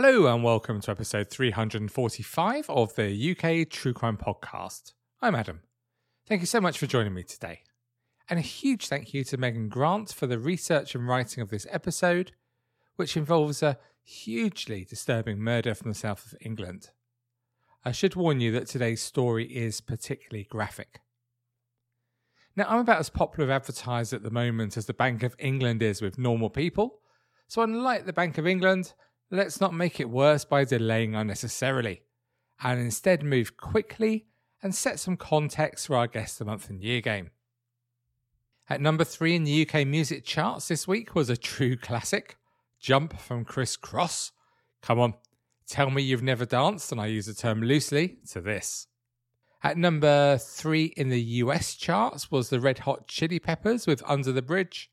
Hello and welcome to episode 345 of the UK True Crime Podcast. I'm Adam. Thank you so much for joining me today. And a huge thank you to Megan Grant for the research and writing of this episode, which involves a hugely disturbing murder from the south of England. I should warn you that today's story is particularly graphic. Now, I'm about as popular advertised at the moment as the Bank of England is with normal people, so unlike the Bank of England, let's not make it worse by delaying unnecessarily, and instead move quickly and set some context for our Guest the Month and Year game. At number three in the UK music charts this week was a true classic, Jump from Kris Kross. Come on, tell me you've never danced, and I use the term loosely, to this. At number three in the US charts was the Red Hot Chili Peppers with Under the Bridge.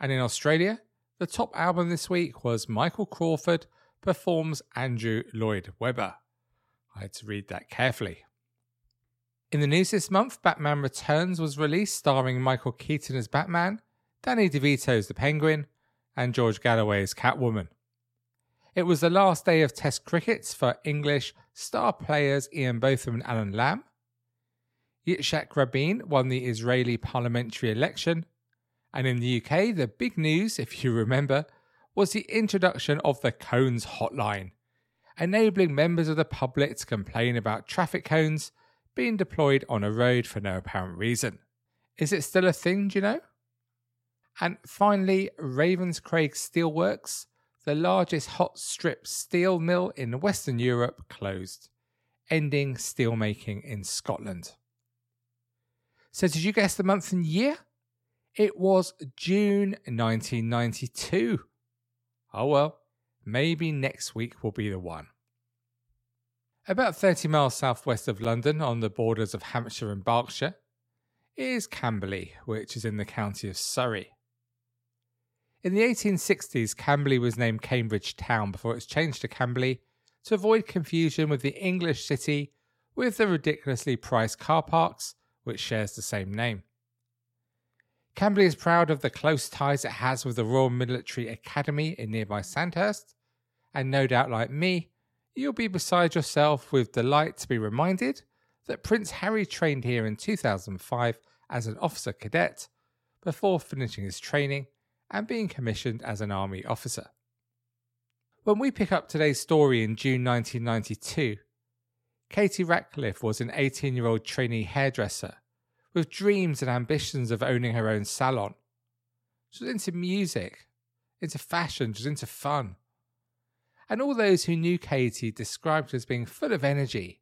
And in Australia, the top album this week was Michael Crawford performs Andrew Lloyd Webber. I had to read that carefully. In the news this month, Batman Returns was released, starring Michael Keaton as Batman, Danny DeVito as the Penguin, and George Galloway as Catwoman. It was the last day of Test crickets for English star players Ian Botham and Alan Lamb. Yitzhak Rabin won the Israeli parliamentary election, and in the UK, the big news, if you remember, was the introduction of the Cones Hotline, enabling members of the public to complain about traffic cones being deployed on a road for no apparent reason. Is it still a thing, do you know? And finally, Ravenscraig Steelworks, the largest hot strip steel mill in Western Europe, closed, ending steelmaking in Scotland. So, did you guess the month and year? It was June 1992. Oh well, maybe next week will be the one. About 30 miles southwest of London, on the borders of Hampshire and Berkshire, is Camberley, which is in the county of Surrey. In the 1860s, Camberley was named Cambridge Town before it was changed to Camberley to avoid confusion with the English city with the ridiculously priced car parks, which shares the same name. Camberley is proud of the close ties it has with the Royal Military Academy in nearby Sandhurst, and no doubt, like me, you'll be beside yourself with delight to be reminded that Prince Harry trained here in 2005 as an officer cadet before finishing his training and being commissioned as an army officer. When we pick up today's story in June 1992, Katie Rackliff was an 18 year old trainee hairdresser with dreams and ambitions of owning her own salon. She was into music, into fashion, she was into fun. And all those who knew Katie described her as being full of energy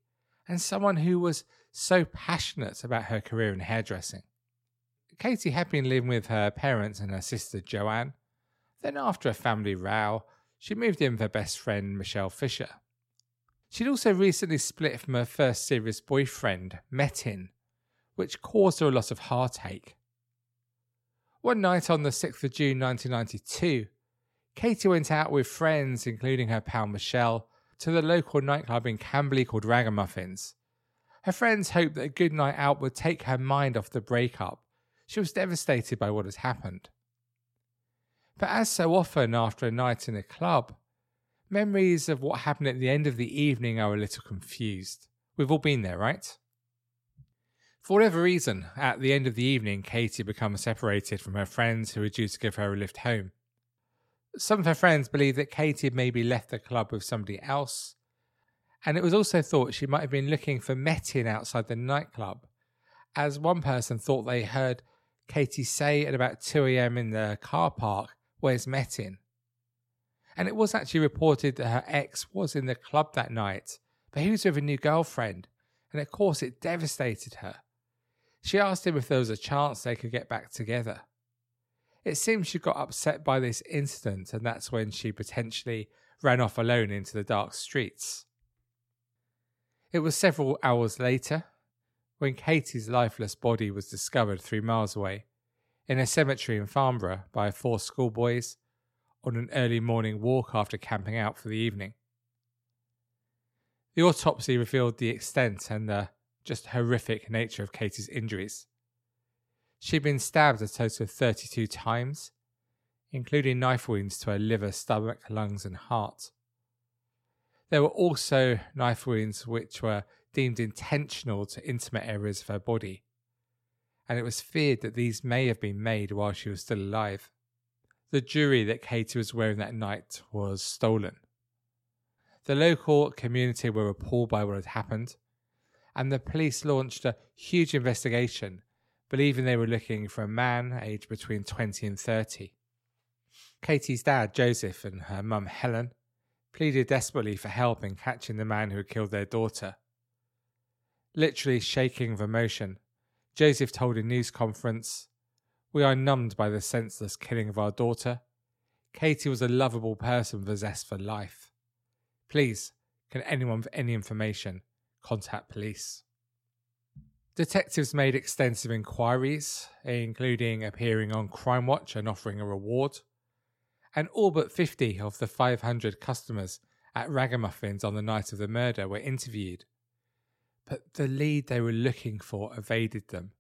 and someone who was so passionate about her career in hairdressing. Katie had been living with her parents and her sister Joanne. Then, after a family row, she moved in with her best friend Michelle Fisher. She'd also recently split from her first serious boyfriend, Metin, which caused her a lot of heartache. One night on the 6th of June 1992, Katie went out with friends, including her pal Michelle, to the local nightclub in Camberley called Ragamuffins. Her friends hoped that a good night out would take her mind off the breakup. She was devastated by what had happened. But as so often after a night in a club, memories of what happened at the end of the evening are a little confused. We've all been there, right? For whatever reason, at the end of the evening, Katie becomes separated from her friends who were due to give her a lift home. Some of her friends believe that Katie had maybe left the club with somebody else, and it was also thought she might have been looking for Metin outside the nightclub, as one person thought they heard Katie say at about 2 a.m. in the car park, Where's Metin? And it was actually reported that her ex was in the club that night, but he was with a new girlfriend, and of course it devastated her. She asked him if there was a chance they could get back together. It seems she got upset by this incident, and that's when she potentially ran off alone into the dark streets. It was several hours later when Katie's lifeless body was discovered three miles away in a cemetery in Farnborough by four schoolboys on an early morning walk after camping out for the evening. The autopsy revealed the extent and the just horrific nature of Katie's injuries. She'd been stabbed a total of 32 times, including knife wounds to her liver, stomach, lungs, and heart. There were also knife wounds which were deemed intentional to intimate areas of her body, and it was feared that these may have been made while she was still alive. The jewelry that Katie was wearing that night was stolen. The local community were appalled by what had happened, and the police launched a huge investigation believing they were looking for a man aged between 20 and 30. Katie's dad, Joseph, and her mum, Helen, pleaded desperately for help in catching the man who had killed their daughter. Literally shaking with emotion, Joseph told a news conference, We are numbed by the senseless killing of our daughter. Katie was a lovable person with a zest for life. Please, can anyone with any information contact police? Detectives made extensive inquiries, including appearing on Crime Watch and offering a reward. And all but 50 of the 500 customers at Ragamuffins on the night of the murder were interviewed. But the lead they were looking for evaded them.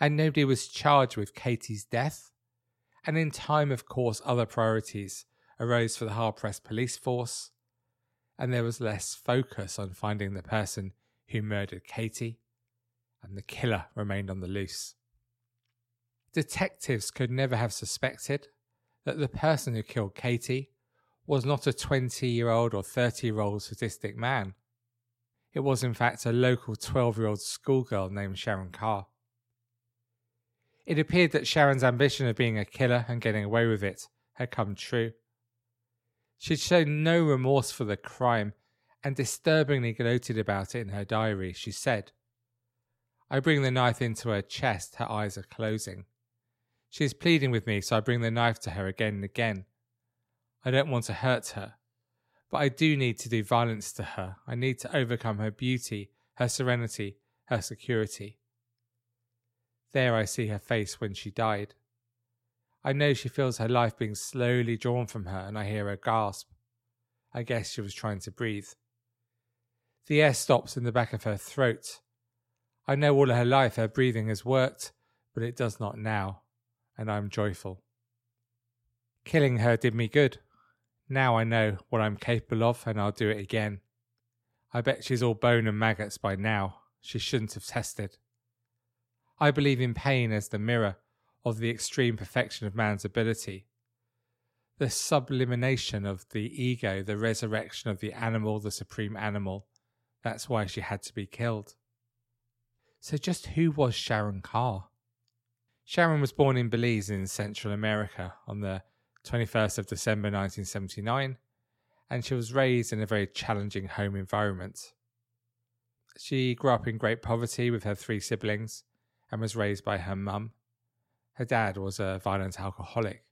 And nobody was charged with Katie's death. And in time, of course, other priorities arose for the hard pressed police force. And there was less focus on finding the person who murdered Katie and the killer remained on the loose. Detectives could never have suspected that the person who killed Katie was not a 20 year old or 30 year old sadistic man. It was, in fact, a local 12 year old schoolgirl named Sharon Carr. It appeared that Sharon's ambition of being a killer and getting away with it had come true. She'd shown no remorse for the crime and disturbingly gloated about it in her diary. She said, I bring the knife into her chest, her eyes are closing. She is pleading with me, so I bring the knife to her again and again. I don't want to hurt her, but I do need to do violence to her. I need to overcome her beauty, her serenity, her security. There I see her face when she died. I know she feels her life being slowly drawn from her, and I hear her gasp. I guess she was trying to breathe. The air stops in the back of her throat, I know all her life her breathing has worked, but it does not now, and I am joyful. Killing her did me good. Now I know what I'm capable of, and I'll do it again. I bet she's all bone and maggots by now. She shouldn't have tested. I believe in pain as the mirror of the extreme perfection of man's ability. The sublimination of the ego, the resurrection of the animal, the supreme animal. That's why she had to be killed. So, just who was Sharon Carr? Sharon was born in Belize in Central America on the 21st of December 1979, and she was raised in a very challenging home environment. She grew up in great poverty with her three siblings and was raised by her mum. Her dad was a violent alcoholic.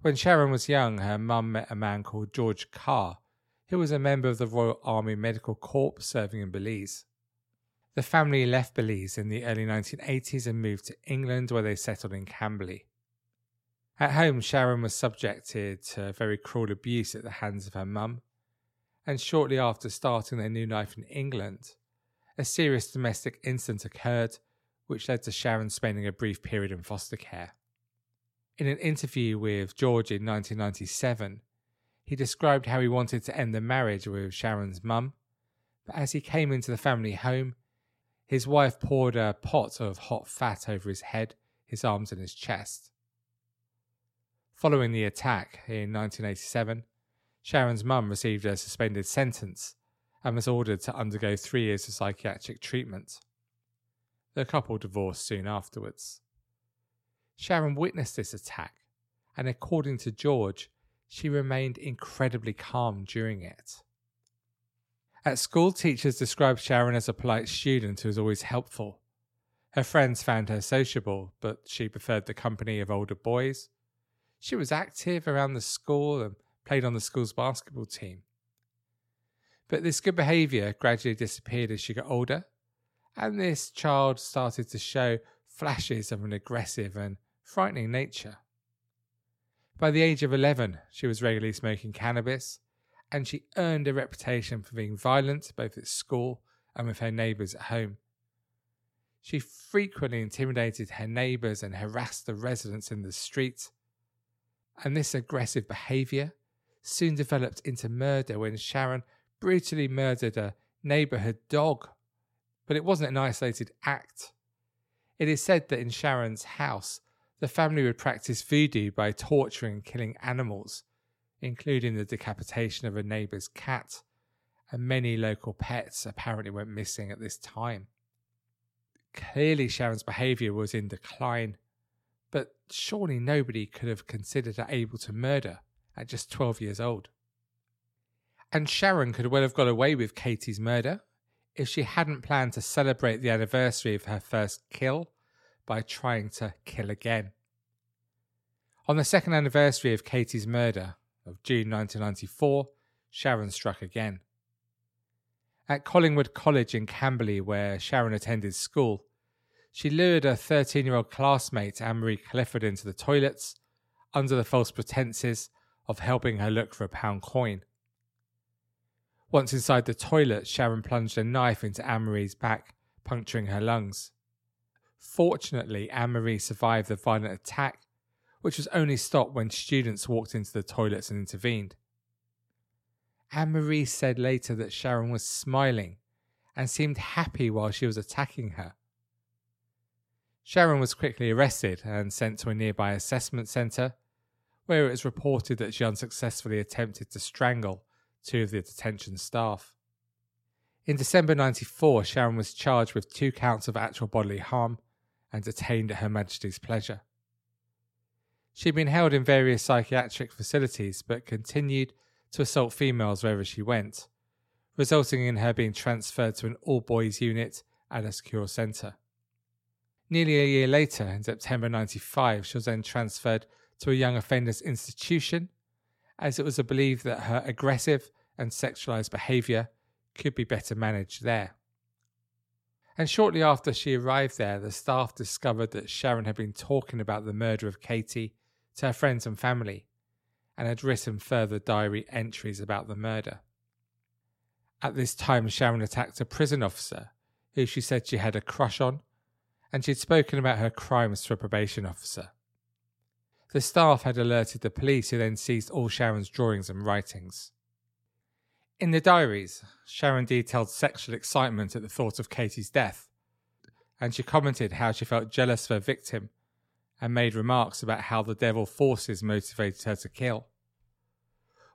When Sharon was young, her mum met a man called George Carr, who was a member of the Royal Army Medical Corps serving in Belize. The family left Belize in the early 1980s and moved to England, where they settled in Camberley. At home, Sharon was subjected to very cruel abuse at the hands of her mum, and shortly after starting their new life in England, a serious domestic incident occurred which led to Sharon spending a brief period in foster care. In an interview with George in 1997, he described how he wanted to end the marriage with Sharon's mum, but as he came into the family home, his wife poured a pot of hot fat over his head, his arms, and his chest. Following the attack in 1987, Sharon's mum received a suspended sentence and was ordered to undergo three years of psychiatric treatment. The couple divorced soon afterwards. Sharon witnessed this attack, and according to George, she remained incredibly calm during it. At school, teachers described Sharon as a polite student who was always helpful. Her friends found her sociable, but she preferred the company of older boys. She was active around the school and played on the school's basketball team. But this good behaviour gradually disappeared as she got older, and this child started to show flashes of an aggressive and frightening nature. By the age of 11, she was regularly smoking cannabis, and she earned a reputation for being violent both at school and with her neighbours at home. She frequently intimidated her neighbours and harassed the residents in the street. And this aggressive behaviour soon developed into murder when Sharon brutally murdered a neighbourhood dog. But it wasn't an isolated act. It is said that in Sharon's house, the family would practice voodoo by torturing and killing animals, including the decapitation of a neighbour's cat, and many local pets apparently went missing at this time. Clearly, Sharon's behaviour was in decline, but surely nobody could have considered her able to murder at just 12 years old. And Sharon could well have got away with Katie's murder if she hadn't planned to celebrate the anniversary of her first kill by trying to kill again. On the second anniversary of Katie's murder of June 1994, Sharon struck again. At Collingwood College in Camberley, where Sharon attended school, she lured a 13 year old classmate, Anne-Marie Clifford, into the toilets under the false pretences of helping her look for a pound coin. Once inside the toilet, Sharon plunged a knife into Anne-Marie's back, puncturing her lungs. Fortunately, Anne-Marie survived the violent attack, which was only stopped when students walked into the toilets and intervened. Anne-Marie said later that Sharon was smiling and seemed happy while she was attacking her. Sharon was quickly arrested and sent to a nearby assessment centre, where it was reported that she unsuccessfully attempted to strangle two of the detention staff. In December 94, Sharon was charged with two counts of actual bodily harm and detained at Her Majesty's pleasure. She'd been held in various psychiatric facilities but continued to assault females wherever she went, resulting in her being transferred to an all boys unit at a secure centre. Nearly a year later, in September 95, she was then transferred to a young offenders institution as it was a belief that her aggressive and sexualized behavior could be better managed there. And shortly after she arrived there, the staff discovered that Sharon had been talking about the murder of Katie to her friends and family and had written further diary entries about the murder. At this time, Sharon attacked a prison officer who she said she had a crush on and she'd spoken about her crimes to a probation officer. The staff had alerted the police, who then seized all Sharon's drawings and writings. In the diaries, Sharon detailed sexual excitement at the thought of Katie's death, and she commented how she felt jealous of her victim and made remarks about how the devil forces motivated her to kill.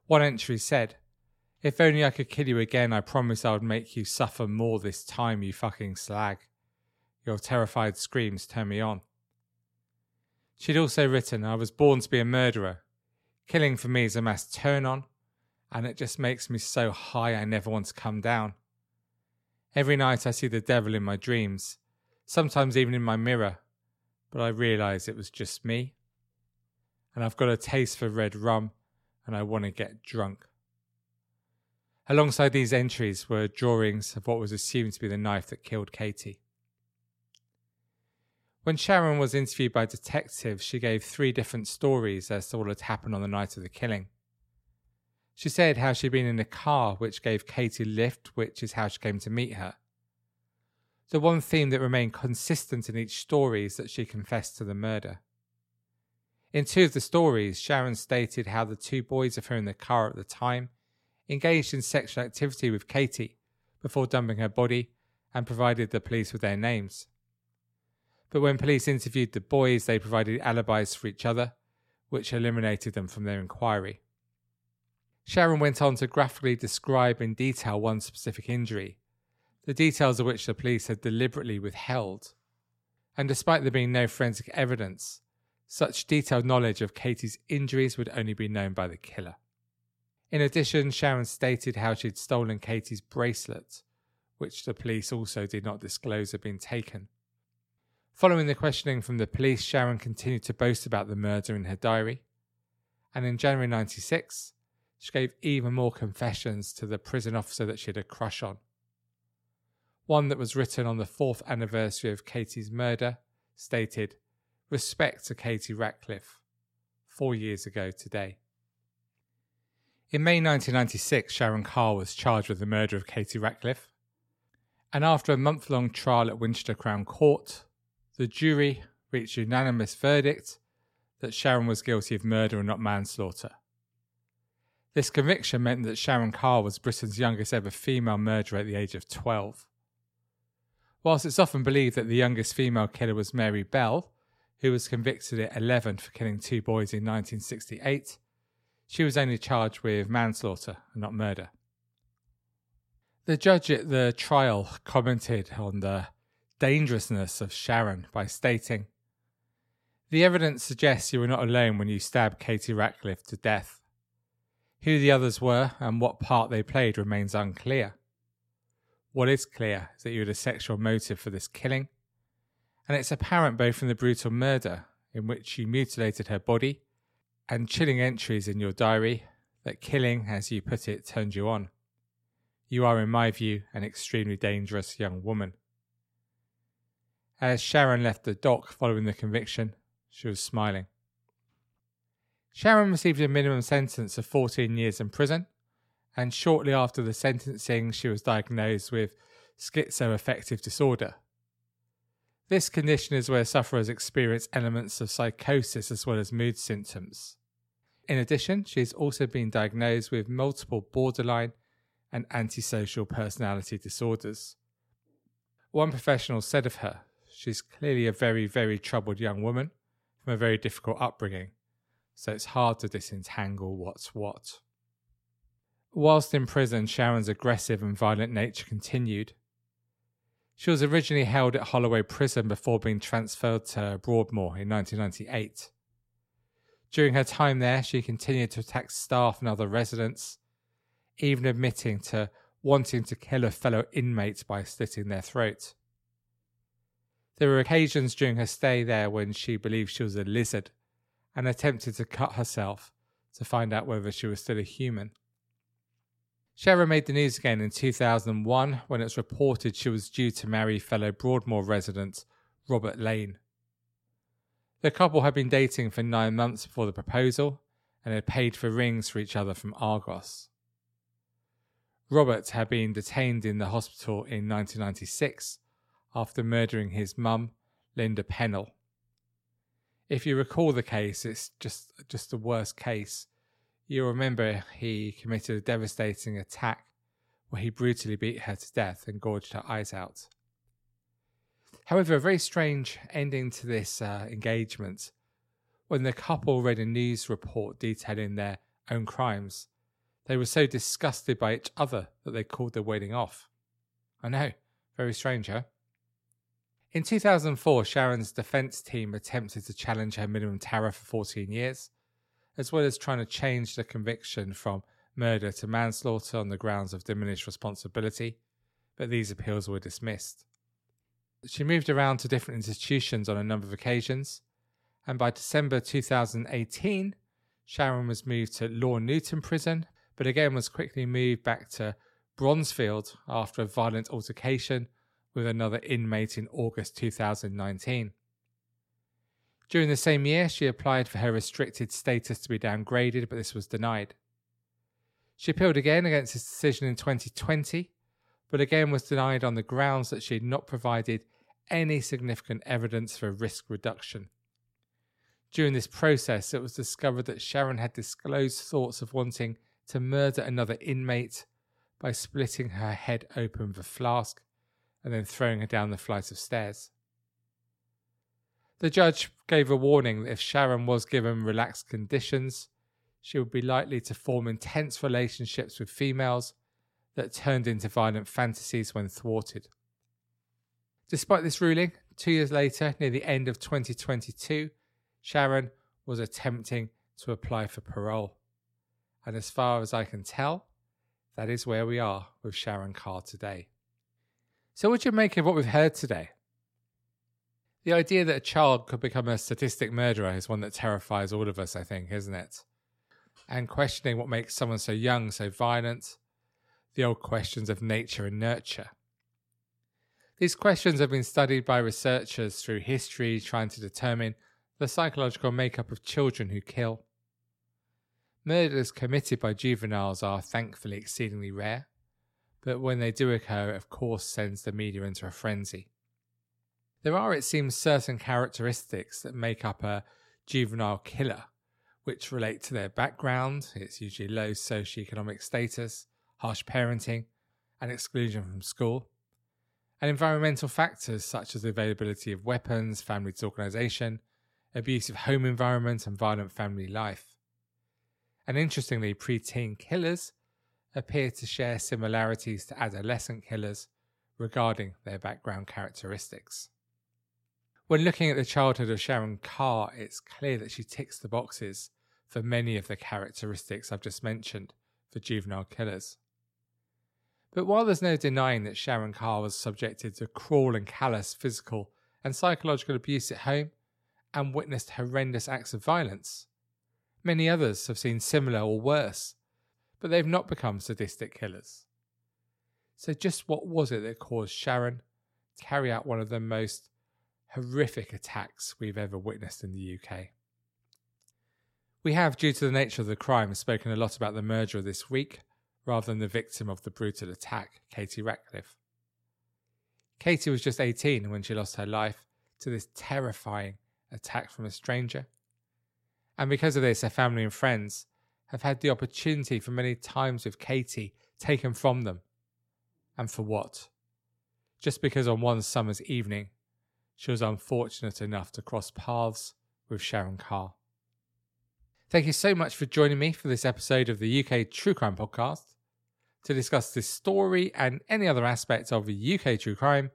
One entry said, If only I could kill you again, I promise I would make you suffer more this time, you fucking slag. Your terrified screams turn me on. She'd also written, I was born to be a murderer. Killing for me is a mass turn on, and it just makes me so high I never want to come down. Every night I see the devil in my dreams, sometimes even in my mirror, but I realise it was just me. And I've got a taste for red rum, and I want to get drunk. Alongside these entries were drawings of what was assumed to be the knife that killed Katie. When Sharon was interviewed by detectives, she gave three different stories as to what had happened on the night of the killing. She said how she'd been in a car which gave Katie lift, which is how she came to meet her. The one theme that remained consistent in each story is that she confessed to the murder. In two of the stories, Sharon stated how the two boys of her in the car at the time engaged in sexual activity with Katie before dumping her body and provided the police with their names. But when police interviewed the boys, they provided alibis for each other, which eliminated them from their inquiry. Sharon went on to graphically describe in detail one specific injury, the details of which the police had deliberately withheld. And despite there being no forensic evidence, such detailed knowledge of Katie's injuries would only be known by the killer. In addition, Sharon stated how she had stolen Katie's bracelet, which the police also did not disclose had been taken. Following the questioning from the police, Sharon continued to boast about the murder in her diary. And in January 96, she gave even more confessions to the prison officer that she had a crush on. One that was written on the fourth anniversary of Katie's murder stated, Respect to Katie Rackliff, four years ago today. In May 1996, Sharon Carr was charged with the murder of Katie Rackliff. And after a month long trial at Winchester Crown Court, the jury reached a unanimous verdict that Sharon was guilty of murder and not manslaughter. This conviction meant that Sharon Carr was Britain's youngest ever female murderer at the age of 12. Whilst it's often believed that the youngest female killer was Mary Bell, who was convicted at 11 for killing two boys in 1968, she was only charged with manslaughter and not murder. The judge at the trial commented on the dangerousness of Sharon by stating, The evidence suggests you were not alone when you stabbed Katie Rackliff to death. Who the others were and what part they played remains unclear. What is clear is that you had a sexual motive for this killing, and it's apparent both from the brutal murder, in which you mutilated her body, and chilling entries in your diary that killing, as you put it, turned you on. You are, in my view, an extremely dangerous young woman. As Sharon left the dock following the conviction, she was smiling. Sharon received a minimum sentence of 14 years in prison, and shortly after the sentencing, she was diagnosed with schizoaffective disorder. This condition is where sufferers experience elements of psychosis as well as mood symptoms. In addition, she has also been diagnosed with multiple borderline and antisocial personality disorders. One professional said of her, She's clearly a very, very troubled young woman from a very difficult upbringing, so it's hard to disentangle what's what. Whilst in prison, Sharon's aggressive and violent nature continued. She was originally held at Holloway Prison before being transferred to Broadmoor in 1998. During her time there, she continued to attack staff and other residents, even admitting to wanting to kill a fellow inmate by slitting their throat. There were occasions during her stay there when she believed she was a lizard and attempted to cut herself to find out whether she was still a human. Sharon made the news again in 2001 when it was reported she was due to marry fellow Broadmoor resident Robert Lane. The couple had been dating for nine months before the proposal and had paid for rings for each other from Argos. Robert had been detained in the hospital in 1996 after murdering his mum, Linda Pennell. If you recall the case, it's just just the worst case. You remember he committed a devastating attack where he brutally beat her to death and gorged her eyes out. However, a very strange ending to this uh, engagement when the couple read a news report detailing their own crimes. They were so disgusted by each other that they called their wedding off. I know, very strange, huh? In 2004, Sharon's defense team attempted to challenge her minimum tariff for 14 years, as well as trying to change the conviction from murder to manslaughter on the grounds of diminished responsibility, but these appeals were dismissed. She moved around to different institutions on a number of occasions, and by December 2018, Sharon was moved to Low Newton Prison, but again was quickly moved back to Bronzefield after a violent altercation with another inmate in August 2019. During the same year, she applied for her restricted status to be downgraded, but this was denied. She appealed again against this decision in 2020, but again was denied on the grounds that she had not provided any significant evidence for risk reduction. During this process, it was discovered that Sharon had disclosed thoughts of wanting to murder another inmate by splitting her head open with a flask and then throwing her down the flight of stairs. The judge gave a warning that if Sharon was given relaxed conditions, she would be likely to form intense relationships with females that turned into violent fantasies when thwarted. Despite this ruling, two years later, near the end of 2022, Sharon was attempting to apply for parole. And as far as I can tell, that is where we are with Sharon Carr today. So, what do you make of what we've heard today? The idea that a child could become a statistic murderer is one that terrifies all of us, I think, isn't it? And questioning what makes someone so young so violent, the old questions of nature and nurture. These questions have been studied by researchers through history, trying to determine the psychological makeup of children who kill. Murders committed by juveniles are thankfully exceedingly rare, but when they do occur, it of course sends the media into a frenzy. There are, it seems, certain characteristics that make up a juvenile killer, which relate to their background, it's usually low socioeconomic status, harsh parenting, and exclusion from school, and environmental factors such as the availability of weapons, family disorganization, abusive home environment, and violent family life. And interestingly, preteen killers appear to share similarities to adolescent killers regarding their background characteristics. When looking at the childhood of Sharon Carr, it's clear that she ticks the boxes for many of the characteristics I've just mentioned for juvenile killers. But while there's no denying that Sharon Carr was subjected to cruel and callous physical and psychological abuse at home and witnessed horrendous acts of violence, many others have seen similar or worse, but they've not become sadistic killers. So, just what was it that caused Sharon to carry out one of the most horrific attacks we've ever witnessed in the UK? We have, due to the nature of the crime, spoken a lot about the murderer this week rather than the victim of the brutal attack, Katie Rackliff. Katie was just 18 when she lost her life to this terrifying attack from a stranger. And because of this, her family and friends have had the opportunity for many times with Katie taken from them. And for what? Just because on one summer's evening, she was unfortunate enough to cross paths with Sharon Carr. Thank you so much for joining me for this episode of the UK True Crime Podcast. To discuss this story and any other aspects of UK true crime,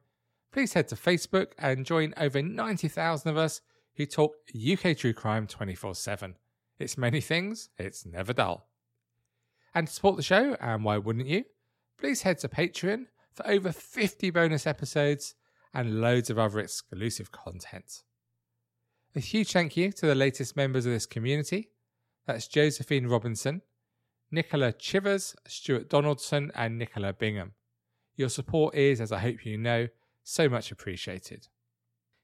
please head to Facebook and join over 90,000 of us who talk UK true crime 24 7. It's many things, it's never dull. And to support the show, and why wouldn't you? Please head to Patreon for over 50 bonus episodes and loads of other exclusive content. A huge thank you to the latest members of this community. That's Josephine Robinson, Nicola Chivers, Stuart Donaldson, and Nicola Bingham. Your support is, as I hope you know, so much appreciated.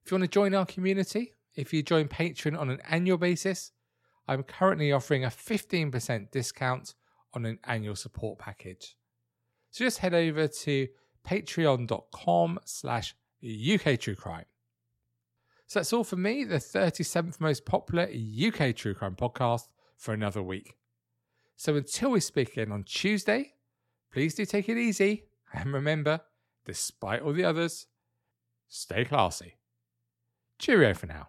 If you want to join our community, if you join Patreon on an annual basis, I'm currently offering a 15% discount on an annual support package. So just head over to patreon.com slash UK True Crime. So that's all for me, the 37th most popular UK True Crime podcast for another week. So until we speak again on Tuesday, please do take it easy. And remember, despite all the others, stay classy. Cheerio for now.